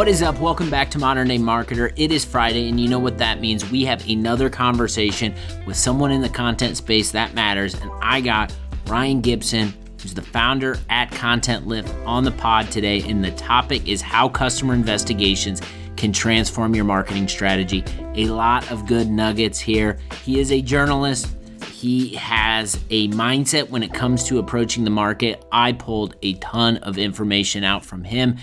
What is up? Welcome back to Modern Day Marketer. It is Friday, and you know what that means. We have another conversation with someone in the content space that matters. And I got Ryan Gibson, who's the founder at Content Lift, on the pod today. And the topic is how customer investigations can transform your marketing strategy. A lot of good nuggets here. He is a journalist. He has a mindset when it comes to approaching the market. I pulled a ton of information out from him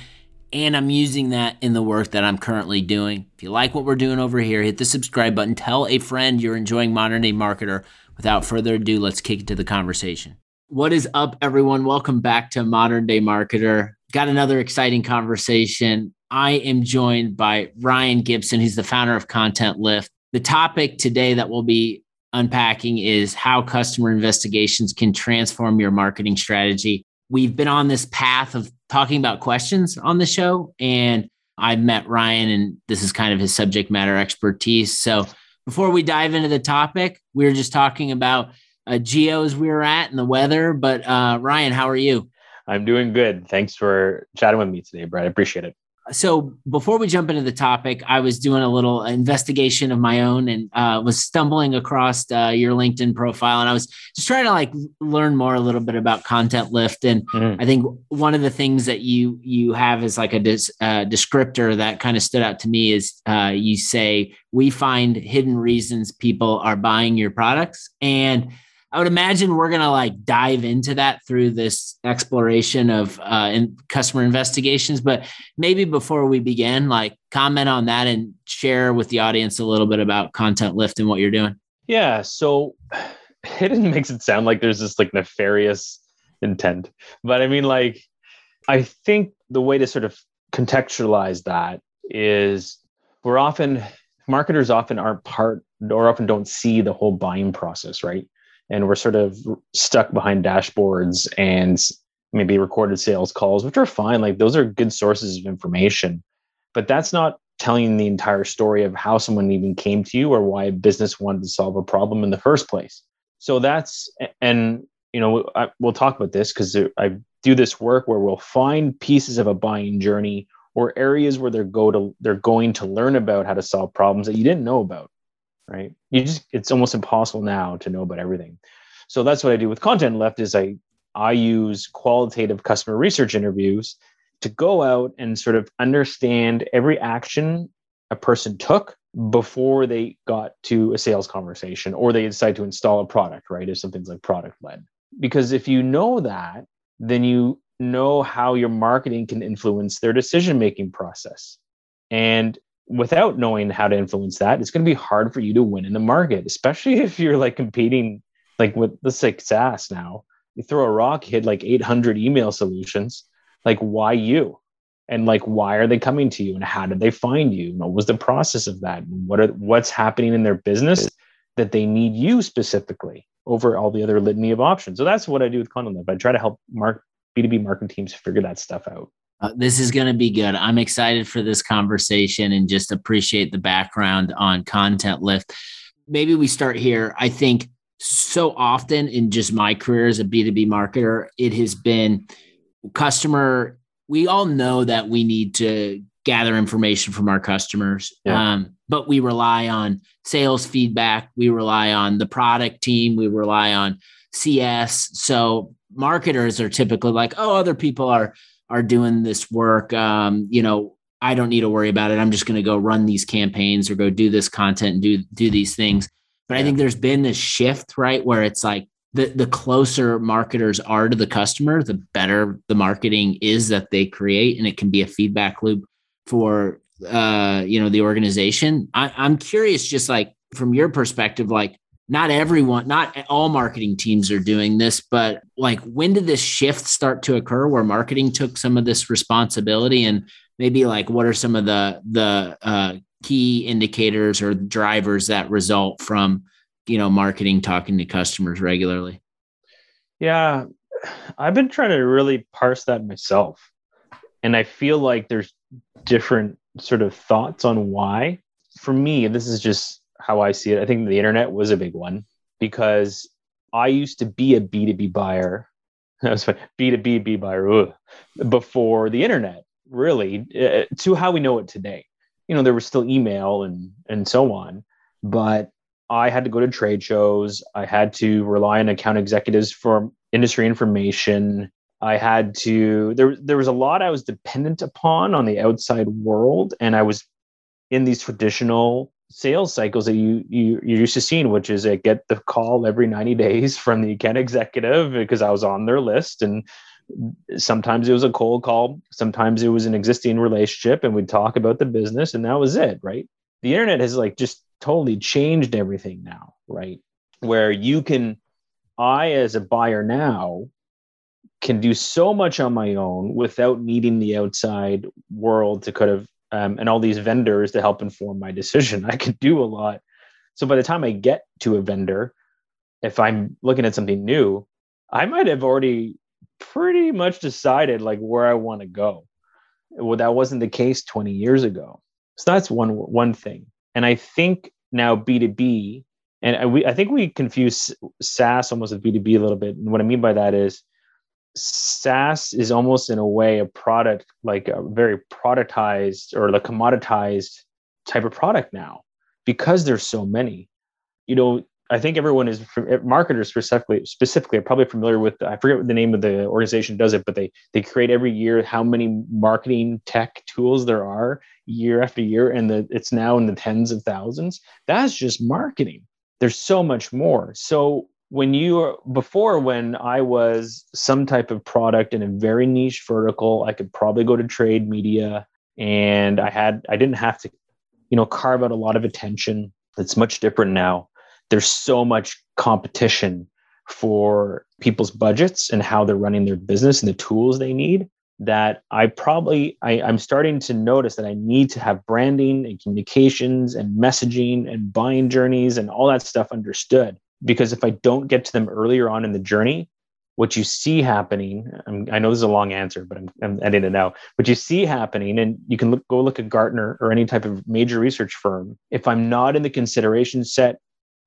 and I'm using that in the work that I'm currently doing. If you like what we're doing over here, hit the subscribe button. Tell a friend you're enjoying Modern Day Marketer. Without further ado, let's kick it to the conversation. What is up, everyone? Welcome back to Modern Day Marketer. Got another exciting conversation. I am joined by Ryan Gibson. who's the founder of Content Lift. The topic today that we'll be unpacking is how customer investigations can transform your marketing strategy we've been on this path of talking about questions on the show and I met Ryan and this is kind of his subject matter expertise. So before we dive into the topic, we were just talking about uh, geos we were at and the weather. But uh, Ryan, how are you? I'm doing good. Thanks for chatting with me today, Brett. I appreciate it so before we jump into the topic, I was doing a little investigation of my own and uh, was stumbling across uh, your LinkedIn profile, and I was just trying to like learn more a little bit about Content Lift. And mm-hmm. I think one of the things that you you have is like a dis, uh, descriptor that kind of stood out to me is uh, you say we find hidden reasons people are buying your products and I would imagine we're to like dive into that through this exploration of uh, in customer investigations. But maybe before we begin, like comment on that and share with the audience a little bit about Content Lift and what you're doing. Yeah. So hidden makes it sound like there's this like nefarious intent. But I mean, like, I think the way to sort of contextualize that is we're often, marketers often aren't part or often don't see the whole buying process, right? And we're sort of stuck behind dashboards and maybe recorded sales calls, which are fine. Like those are good sources of information, but that's not telling the entire story of how someone even came to you or why a business wanted to solve a problem in the first place. So that's, and, you know, I, we'll talk about this because I do this work where we'll find pieces of a buying journey or areas where they're go to they're going to learn about how to solve problems that you didn't know about right? You just it's almost impossible now to know about everything. So that's what I do with Content Lift is I I use qualitative customer research interviews to go out and sort of understand every action a person took before they got to a sales conversation or they decide to install a product, right? If something's like product led. Because if you know that, then you know how your marketing can influence their decision making process. And without knowing how to influence that, it's going to be hard for you to win in the market, especially if you're like competing like with the SaaS now. You throw a rock, hit like 800 email solutions. Like, why you? And like, why are they coming to you? And how did they find you? what was the process of that? What are what's happening in their business that they need you specifically over all the other litany of options? So that's what I do with Content Lift. I try to help mark B2B marketing teams figure that stuff out. Uh, this is going to be good. I'm excited for this conversation and just appreciate the background on Content Lift. Maybe we start here. I think so often in just my career as a B2B marketer, it has been customer. We all know that we need to gather information from our customers, yeah. um, but we rely on sales feedback. We rely on the product team. We rely on CS. So marketers are typically like, oh, other people are are doing this work, um, you know, I don't need to worry about it. I'm just going to go run these campaigns or go do this content and do do these things. But. I think there's been this shift, right, where it's like the the closer marketers are to the customer, the better the marketing is that they create, and it can be a feedback loop for uh, you know the organization. I, I'm curious, just like from your perspective, like not everyone, not all marketing teams are doing this, but like when did this shift start to occur where marketing took some of this responsibility and maybe like what are some of the the uh, key indicators or drivers that result from you know marketing talking to customers regularly? Yeah, I've been trying to really parse that myself, and I feel like there's different sort of thoughts on why. For me, this is just how I see it. I think the internet was a big one because I used to be a B2B buyer. That was B2B B buyer ugh, before the internet. really uh, to how we know it today. You know, there was still email and and so on, but I had to go to trade shows. I had to rely on account executives for industry information. I had to there there was a lot I was dependent upon on the outside world, and I was in these traditional sales cycles that you, you you're used to seeing, which is I get the call every 90 days from the account executive because I was on their list. And sometimes it was a cold call, sometimes it was an existing relationship, and we'd talk about the business, and that was it, right? The internet has like just totally changed everything now, right? Where you can, I as a buyer now can do so much on my own without needing the outside world to kind of um, and all these vendors to help inform my decision. I can do a lot. So by the time I get to a vendor, if I'm looking at something new, I might have already pretty much decided like where I want to go. Well, that wasn't the case 20 years ago. So that's one one thing. And I think now B2B, and we I think we confuse SaaS almost with B2B a little bit. And what I mean by that is SaaS is almost in a way a product, like a very productized or the commoditized type of product now because there's so many. You know, I think everyone is marketers specifically specifically are probably familiar with I forget what the name of the organization does it, but they they create every year how many marketing tech tools there are year after year, and the, it's now in the tens of thousands. That's just marketing. There's so much more. So when you before when i was some type of product in a very niche vertical i could probably go to trade media and i had i didn't have to you know carve out a lot of attention. It's much different now. There's so much competition for people's budgets and how they're running their business and the tools they need that i probably I, i'm starting to notice that i need to have branding and communications and messaging and buying journeys and all that stuff understood because if I don't get to them earlier on in the journey, what you see happening, I'm, i know this is a long answer, but I'm, I'm ending it now. What you see happening, and you can look, go look at Gartner or any type of major research firm. If I'm not in the consideration set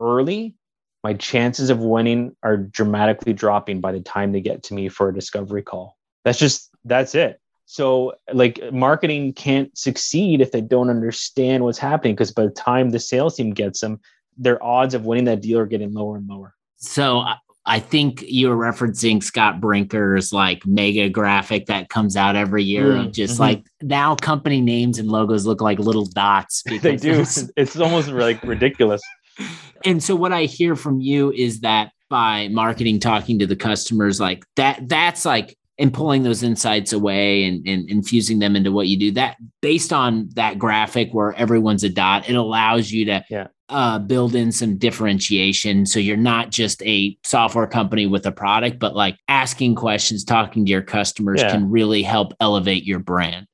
early, my chances of winning are dramatically dropping by the time they get to me for a discovery call. That's just, that's it. So, like, marketing can't succeed if they don't understand what's happening because by the time the sales team gets them, their odds of winning that deal are getting lower and lower. So I think you're referencing Scott Brinker's like mega graphic that comes out every year mm, of just mm-hmm. like now company names and logos look like little dots. they do. It's almost like ridiculous. And so what I hear from you is that by marketing, talking to the customers, like that, that's like and pulling those insights away and, and infusing them into what you do that based on that graphic where everyone's a dot it allows you to yeah. uh, build in some differentiation so you're not just a software company with a product but like asking questions talking to your customers yeah. can really help elevate your brand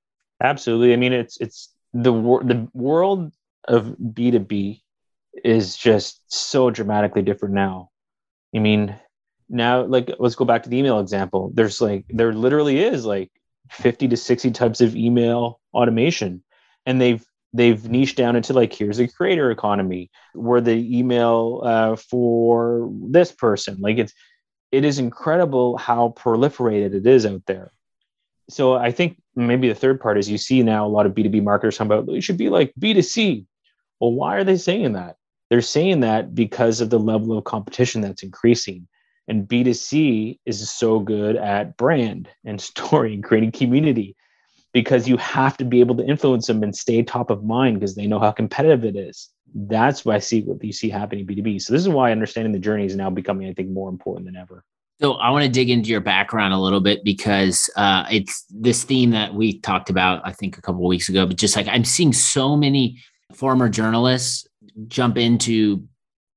absolutely i mean it's it's the the world of b2b is just so dramatically different now i mean now like let's go back to the email example. There's like there literally is like 50 to 60 types of email automation. And they've they've niched down into like here's a creator economy. Where the email uh, for this person. Like it's it is incredible how proliferated it is out there. So i think maybe the third part is you see now a lot of b2b marketers talking about it should be like b2c well why are they saying that? They're saying that because of the level of competition that's increasing and B2C is so good at brand and story and creating community because you have to be able to influence them and stay top of mind because they know how competitive it is. That's why I see what you see happening in B2B. So this is why understanding the journey is now becoming, I think, more important than ever. So I want to dig into your background a little bit because uh, it's this theme that we talked about, I think, a couple weeks ago. But just like I'm seeing so many former journalists jump into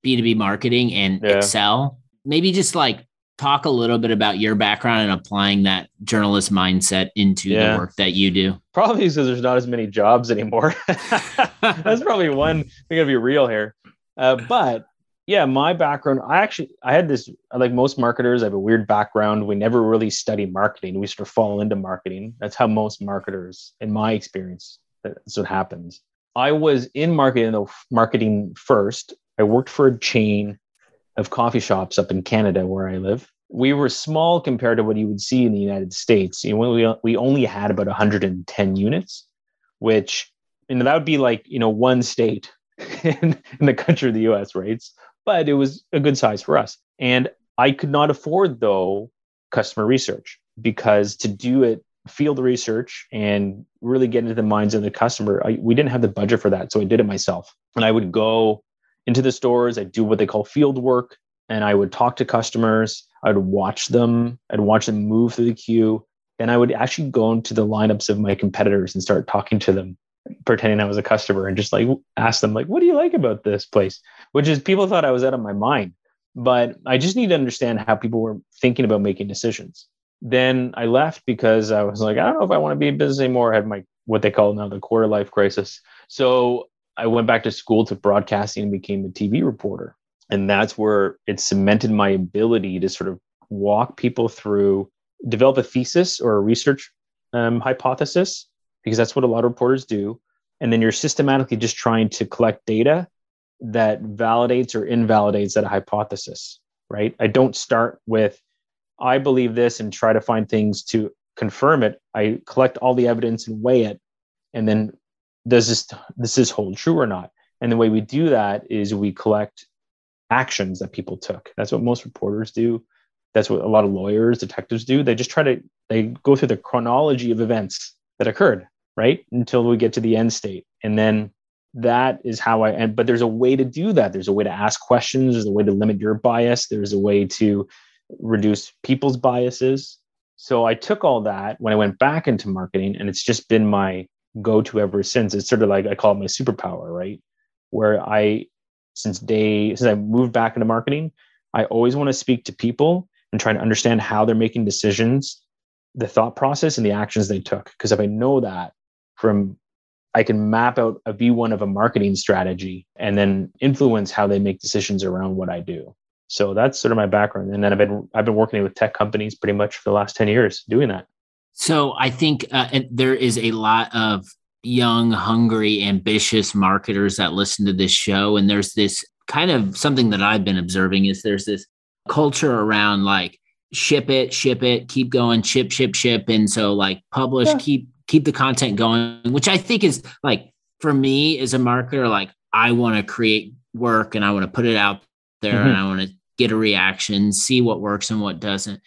B2B marketing and yeah. excel maybe just like talk a little bit about your background and applying that journalist mindset into yeah. the work that you do. Probably because there's not as many jobs anymore. That's probably one. We gotta be real here. Uh, but yeah, my background, I actually I had this like most marketers, I have a weird background. We never really study marketing. We sort of fall into marketing. That's how most marketers, in my experience, that's what happens. I was in marketing, marketing first. I worked for a chain of coffee shops up in Canada where I live. we were small compared to what you would see in the United States. You know, we, we only had about 110 units, which and that would be like you know one state in, in the country of the US, right? But it was a good size for us. And I could not afford though customer research because to do it field research and really get into the minds of the customer I, we didn't have the budget for that so i did it myself and i would go into the stores i'd do what they call field work and i would talk to customers i'd watch them i'd watch them move through the queue then i would actually go into the lineups of my competitors and start talking to them pretending i was a customer and just like ask them like what do you like about this place which is people thought i was out of my mind but I just need to understand how people were thinking about making decisions. Then I left because I was like, I don't know if I want to be in business anymore. I had my what they call now the quarter life crisis. So I went back to school to broadcasting and became a TV reporter. And that's where it cemented my ability to sort of walk people through, develop a thesis or a research um, hypothesis, because that's what a lot of reporters do. And then you're systematically just trying to collect data that validates or invalidates that hypothesis, right? I don't start with, I believe this and try to find things to confirm it. I collect all the evidence and weigh it. And then does this, this is hold true or not? And the way we do that is we collect actions that people took. That's what most reporters do. That's what a lot of lawyers, detectives do. They just try to, they go through the chronology of events that occurred, right? Until we get to the end state. And then that is how I and but there's a way to do that. There's a way to ask questions, there's a way to limit your bias, there's a way to reduce people's biases. So I took all that when I went back into marketing and it's just been my go-to ever since. It's sort of like I call it my superpower, right? Where I since day since I moved back into marketing, I always want to speak to people and try to understand how they're making decisions, the thought process and the actions they took. Because if I know that from I can map out a V1 of a marketing strategy and then influence how they make decisions around what I do. So that's sort of my background. And then I've been I've been working with tech companies pretty much for the last 10 years doing that. So I think uh, there is a lot of young, hungry, ambitious marketers that listen to this show. And there's this kind of something that I've been observing is there's this culture around like ship it, ship it, keep going, ship, ship, ship. And so like publish, yeah. keep keep the content going, which I think is like for me as a marketer, like I want to create work and I want to put it out there mm-hmm. and I want to get a reaction, see what works and what doesn't.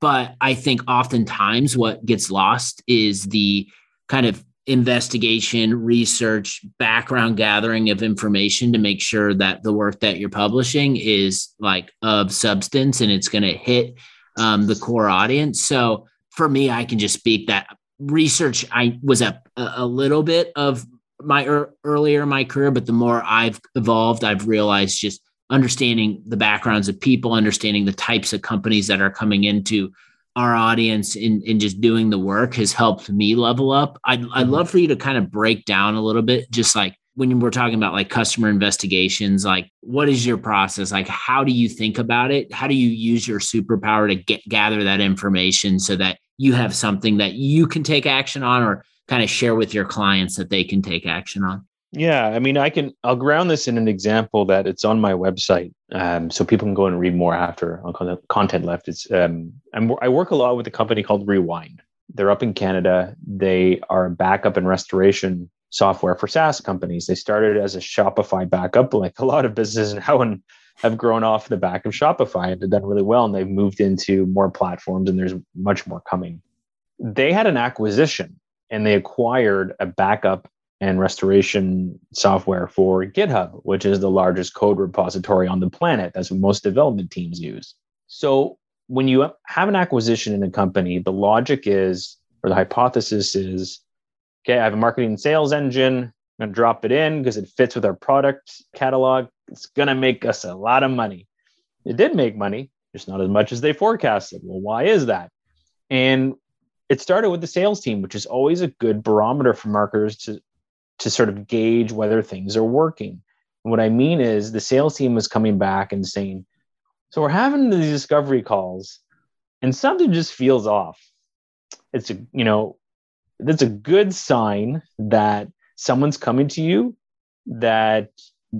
But I think oftentimes what gets lost is the kind of investigation, research, background gathering of information to make sure that the work that you're publishing is like of substance and it's going to hit um, the core audience. So for me, I can just speak that research I was a a little bit of my er, earlier in my career, but the more I've evolved, I've realized just understanding the backgrounds of people, understanding the types of companies that are coming into our audience in, in just doing the work has helped me level up. I'd, I'd mm-hmm. love for you to kind of break down a little bit, just like when we're talking about like customer investigations, like what is your process? Like, how do you think about it? How do you use your superpower to get gather that information so that you have something that you can take action on or kind of share with your clients that they can take action on? Yeah, I mean, I can. I'll ground this in an example that it's on my website, um, so people can go and read more after on the Content Lift. It's um, I'm, I work a lot with a company called Rewind. They're up in Canada. They are backup and restoration software for SaaS companies. They started as a Shopify backup, like a lot of businesses now, and have grown off the back of Shopify and done really well. And they've moved into more platforms, and there's much more coming. They had an acquisition and they acquired a backup and restoration software for GitHub, which is the largest code repository on the planet. That's what most development teams use. So when you have an acquisition in a company, the logic is, or the hypothesis is, okay, I have a marketing and sales engine. I'm going to drop it in because it fits with our product catalog. It's going to make us a lot of money. It did make money, just not as much as they forecasted. Well, why is that? And it started with the sales team, which is always a good barometer for marketers to, to sort of gauge whether things are working. And what I mean is the sales team was coming back and saying, so we're having these discovery calls and something just feels off. It's a, you know, that's a good sign that someone's coming to you that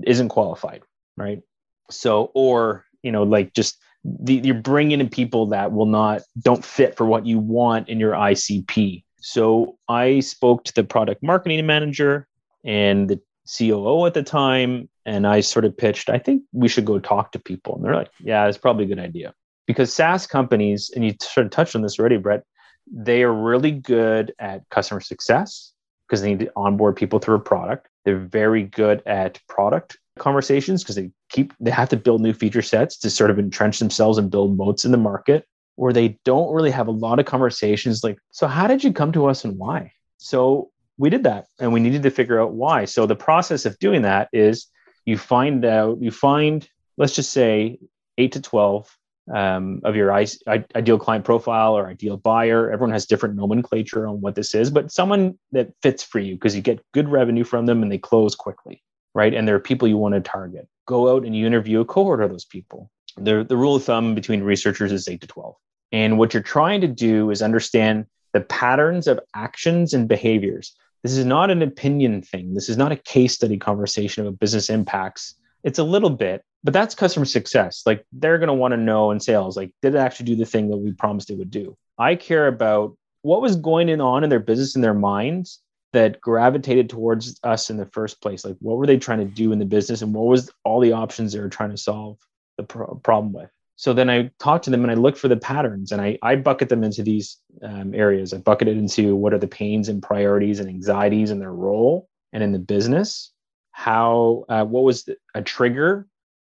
isn't qualified, right? So, or, you know, like just the, you're bringing in people that will not don't fit for what you want in your ICP. So I spoke to the product marketing manager and the COO at the time, and I sort of pitched, I think we should go talk to people. And they're like, yeah, it's probably a good idea. Because SaaS companies, and you sort of touched on this already, Brett, they are really good at customer success because they need to onboard people through a product. They're very good at product conversations because they keep they have to build new feature sets to sort of entrench themselves and build moats in the market where they don't really have a lot of conversations like so how did you come to us and why so we did that and we needed to figure out why so the process of doing that is you find out you find let's just say 8 to 12 um, of your ideal client profile or ideal buyer everyone has different nomenclature on what this is but someone that fits for you because you get good revenue from them and they close quickly right? And there are people you want to target. Go out and you interview a cohort of those people. The, the rule of thumb between researchers is 8 to 12. And what you're trying to do is understand the patterns of actions and behaviors. This is not an opinion thing. This is not a case study conversation about business impacts. It's a little bit, but that's customer success. Like they're going to want to know in sales, like, did it actually do the thing that we promised it would do? I care about what was going on in their business in their minds that gravitated towards us in the first place like what were they trying to do in the business and what was all the options they were trying to solve the pro- problem with so then i talk to them and i look for the patterns and i, I bucket them into these um, areas i bucketed into what are the pains and priorities and anxieties in their role and in the business how uh, what was the, a trigger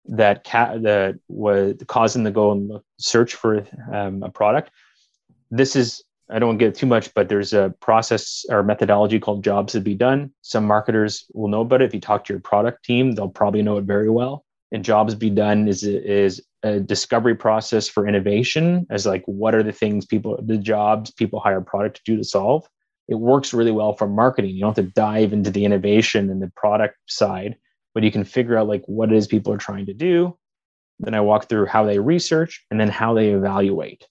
that ca- that was causing them to go and look, search for um, a product this is I don't get too much, but there's a process or methodology called jobs to be done. Some marketers will know about it. If you talk to your product team, they'll probably know it very well. And jobs be done is is a discovery process for innovation as like what are the things people the jobs people hire product to do to solve. It works really well for marketing. You don't have to dive into the innovation and the product side, but you can figure out like what it is people are trying to do. Then I walk through how they research and then how they evaluate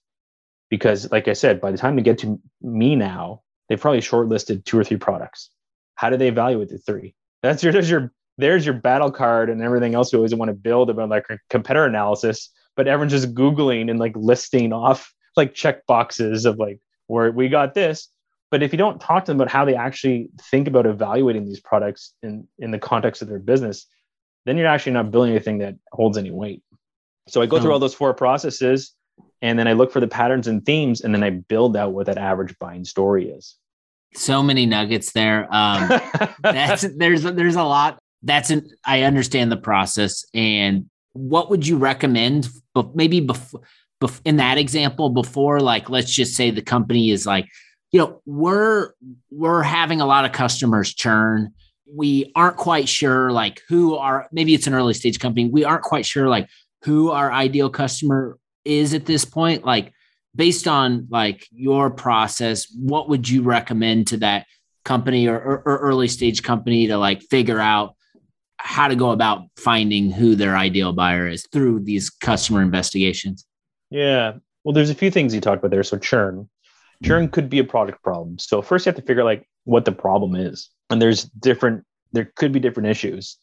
because like i said by the time they get to me now they've probably shortlisted two or three products how do they evaluate the three that's your there's your there's your battle card and everything else you always want to build about like competitor analysis but everyone's just googling and like listing off like check boxes of like where we got this but if you don't talk to them about how they actually think about evaluating these products in in the context of their business then you're actually not building anything that holds any weight so i go through all those four processes and then I look for the patterns and themes, and then I build out what that average buying story is. So many nuggets there. Um, that's there's there's a lot. That's an I understand the process. And what would you recommend? But maybe before bef- in that example, before like let's just say the company is like, you know, we're we're having a lot of customers churn. We aren't quite sure like who are maybe it's an early stage company. We aren't quite sure like who our ideal customer is at this point like based on like your process what would you recommend to that company or, or, or, early stage company to like figure out how to go about finding who their ideal buyer is through these customer investigations? Yeah. Well there's a few things you talked about there. So churn. Churn mm-hmm. could be a product problem. So first you have to figure out like what the problem is. And there's different there could be different issues.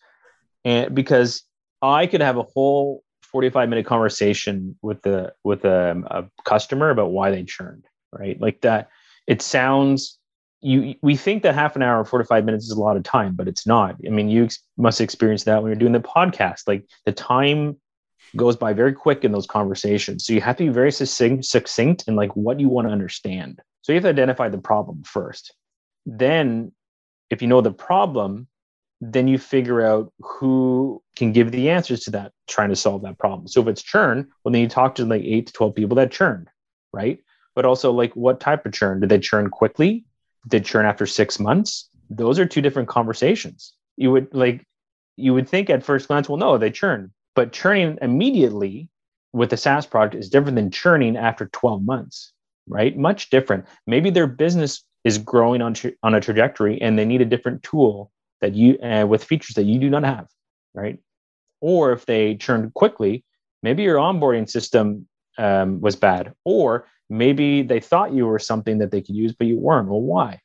And because i could have a whole 45 minute conversation with the with a, a customer about why they churned right? Like that it sounds you we think that half an hour 45 minutes is a lot of time but it's not i mean you ex- must experience that when you're doing the podcast like the time goes by very quick in those conversations so you have to be very succinct, succinct in like what you want to understand so you have to identify the problem first then if you know the problem then you figure out who can give the answers to that, trying to solve that problem. So if it's churn, well, then you talk to like eight to 12 people that churned, right? But also, like, what type of churn? Did they churn quickly? Did churn after six months? Those are two different conversations. You would like, you would think at first glance, well, no, they churn, but churning immediately with a SaaS product is different than churning after 12 months, right? Much different. Maybe their business is growing on, tra- on a trajectory and they need a different tool that you uh, with features that you do not have, right? Or if they churned quickly, maybe your onboarding system um, was bad, or maybe they thought you were something that they could use, but you weren't. Well, why?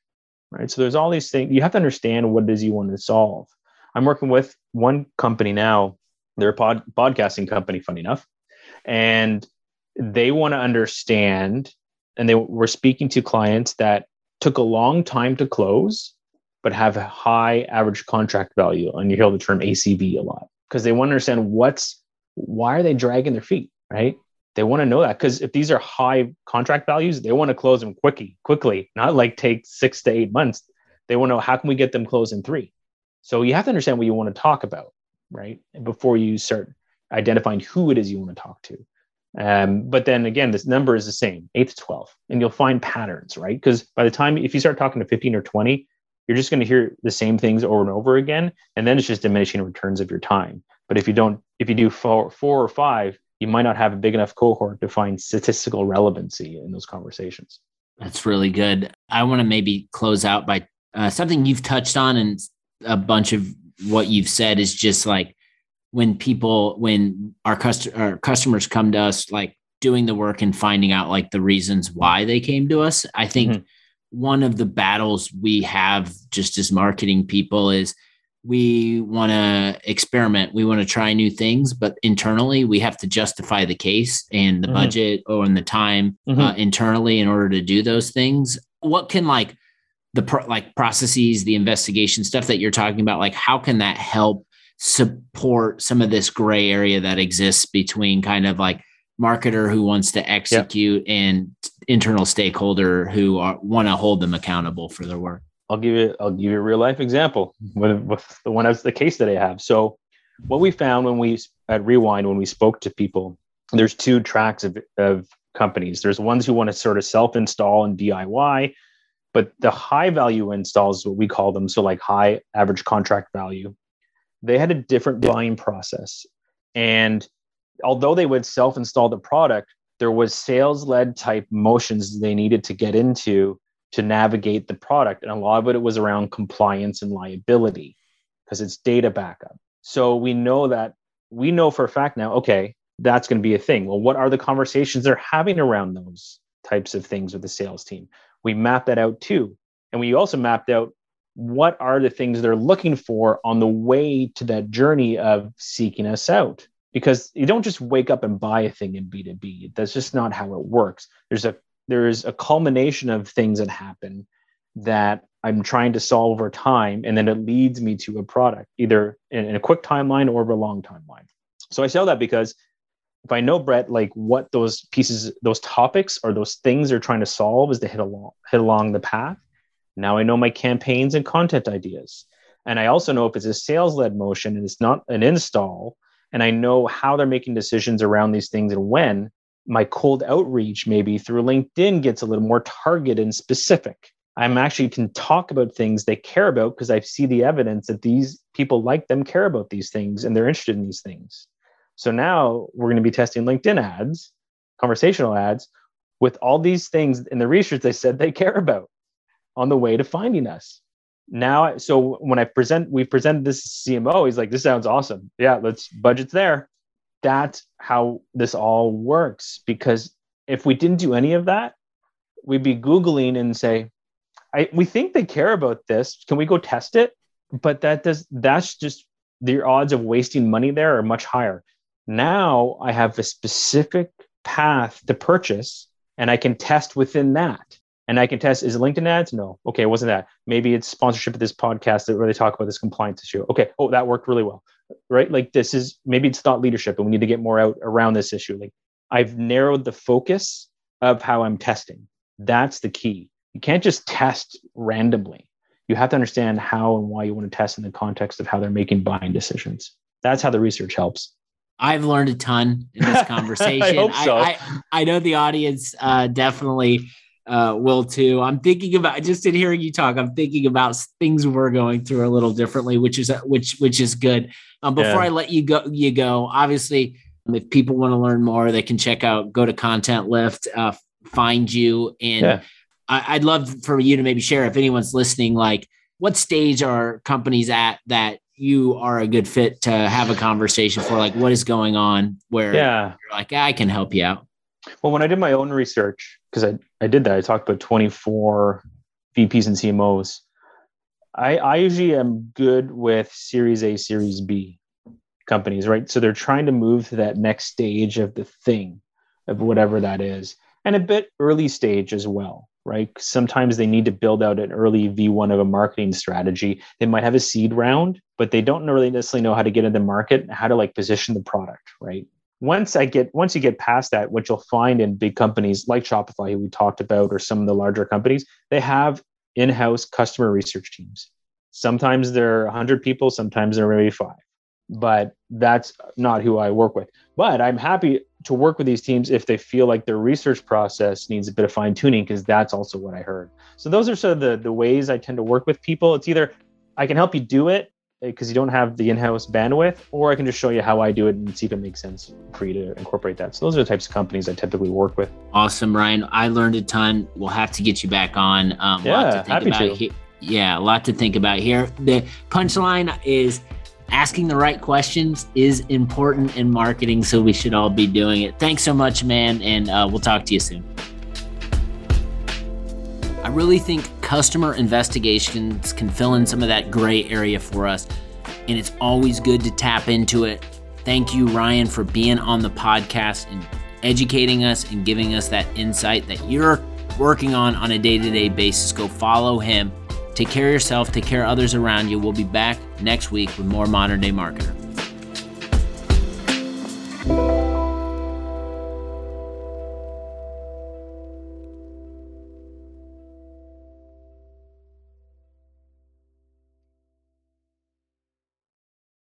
Right. So there's all these things. You have to understand what it is you want to solve. I'm working with one company now. They're a pod, podcasting company, funny enough, and they want to understand and they were speaking to clients that took a long time to close but have high average contract value and you hear the term acv a lot because they want to understand what's why are they dragging their feet right they want to know that because if these are high contract values they want to close them quickly quickly not like take six to eight months they want to know how can we get them closed in three so you have to understand what you want to talk about right before you start identifying who it is you want to talk to um, but then again, this number is the same, eight to 12, and you'll find patterns, right? Because by the time, if you start talking to 15 or 20, you're just going to hear the same things over and over again. And then it's just diminishing returns of your time. But if you don't, if you do four, four or five, you might not have a big enough cohort to find statistical relevancy in those conversations. That's really good. I want to maybe close out by uh, something you've touched on, and a bunch of what you've said is just like when people when our, cust- our customers come to us like doing the work and finding out like the reasons why they came to us i think mm-hmm. one of the battles we have just as marketing people is we want to experiment we want to try new things but internally we have to justify the case and the mm-hmm. budget or in the time mm-hmm. uh, internally in order to do those things what can like the pro- like processes the investigation stuff that you're talking about like how can that help support some of this gray area that exists between kind of like marketer who wants to execute yep. and internal stakeholder who want to hold them accountable for their work. I'll give you I'll give you a real life example with, with the one as the case that I have. So what we found when we at Rewind when we spoke to people, there's two tracks of, of companies. There's ones who want to sort of self-install and DIY, but the high value installs, is what we call them, so like high average contract value, they had a different buying process. And although they would self install the product, there was sales led type motions they needed to get into to navigate the product. And a lot of it was around compliance and liability because it's data backup. So we know that we know for a fact now, okay, that's going to be a thing. Well, what are the conversations they're having around those types of things with the sales team? We map that out too. And we also mapped out what are the things they're looking for on the way to that journey of seeking us out because you don't just wake up and buy a thing in b2b that's just not how it works there's a there's a culmination of things that happen that i'm trying to solve over time and then it leads me to a product either in, in a quick timeline or over a long timeline so i sell that because if i know brett like what those pieces those topics or those things they're trying to solve is to hit along hit along the path now I know my campaigns and content ideas. And I also know if it's a sales led motion and it's not an install, and I know how they're making decisions around these things and when my cold outreach, maybe through LinkedIn, gets a little more targeted and specific. I'm actually can talk about things they care about because I see the evidence that these people like them, care about these things, and they're interested in these things. So now we're going to be testing LinkedIn ads, conversational ads, with all these things in the research they said they care about on the way to finding us. Now, so when I present, we presented this CMO, he's like, this sounds awesome. Yeah, let's budget's there. That's how this all works. Because if we didn't do any of that, we'd be Googling and say, I, we think they care about this. Can we go test it? But that does that's just the odds of wasting money there are much higher. Now I have a specific path to purchase and I can test within that and I can test is it LinkedIn ads? No. Okay, it wasn't that. Maybe it's sponsorship of this podcast where they talk about this compliance issue. Okay, oh, that worked really well. Right? Like this is maybe it's thought leadership and we need to get more out around this issue. Like I've narrowed the focus of how I'm testing. That's the key. You can't just test randomly. You have to understand how and why you want to test in the context of how they're making buying decisions. That's how the research helps. I've learned a ton in this conversation. I, hope so. I, I, I know the audience uh, definitely uh, will too. I'm thinking about just in hearing you talk. I'm thinking about things we're going through a little differently, which is which which is good. Um, before yeah. I let you go, you go. Obviously, if people want to learn more, they can check out go to Content Lift, uh, find you, and yeah. I, I'd love for you to maybe share if anyone's listening, like what stage are companies at that you are a good fit to have a conversation for like what is going on where yeah. you're like i can help you out well when i did my own research because I, I did that. I talked about 24 VPs and CMOs. I, I usually am good with Series A, Series B companies, right? So they're trying to move to that next stage of the thing, of whatever that is, and a bit early stage as well, right? Sometimes they need to build out an early V1 of a marketing strategy. They might have a seed round, but they don't really necessarily know how to get in the market, how to like position the product, right? Once I get once you get past that, what you'll find in big companies like Shopify, who we talked about, or some of the larger companies, they have in-house customer research teams. Sometimes they're 100 people, sometimes they're maybe five but that's not who I work with. But I'm happy to work with these teams if they feel like their research process needs a bit of fine tuning, because that's also what I heard. So those are sort of the, the ways I tend to work with people. It's either I can help you do it because you don't have the in-house bandwidth, or I can just show you how I do it and see if it makes sense for you to incorporate that. So those are the types of companies I typically work with. Awesome, Ryan. I learned a ton. We'll have to get you back on. Um, yeah, happy to. Yeah, a lot to think about here. The punchline is asking the right questions is important in marketing, so we should all be doing it. Thanks so much, man, and uh, we'll talk to you soon. I really think customer investigations can fill in some of that gray area for us, and it's always good to tap into it. Thank you, Ryan, for being on the podcast and educating us and giving us that insight that you're working on on a day to day basis. Go follow him Take care of yourself, take care of others around you. We'll be back next week with more Modern Day Marketer.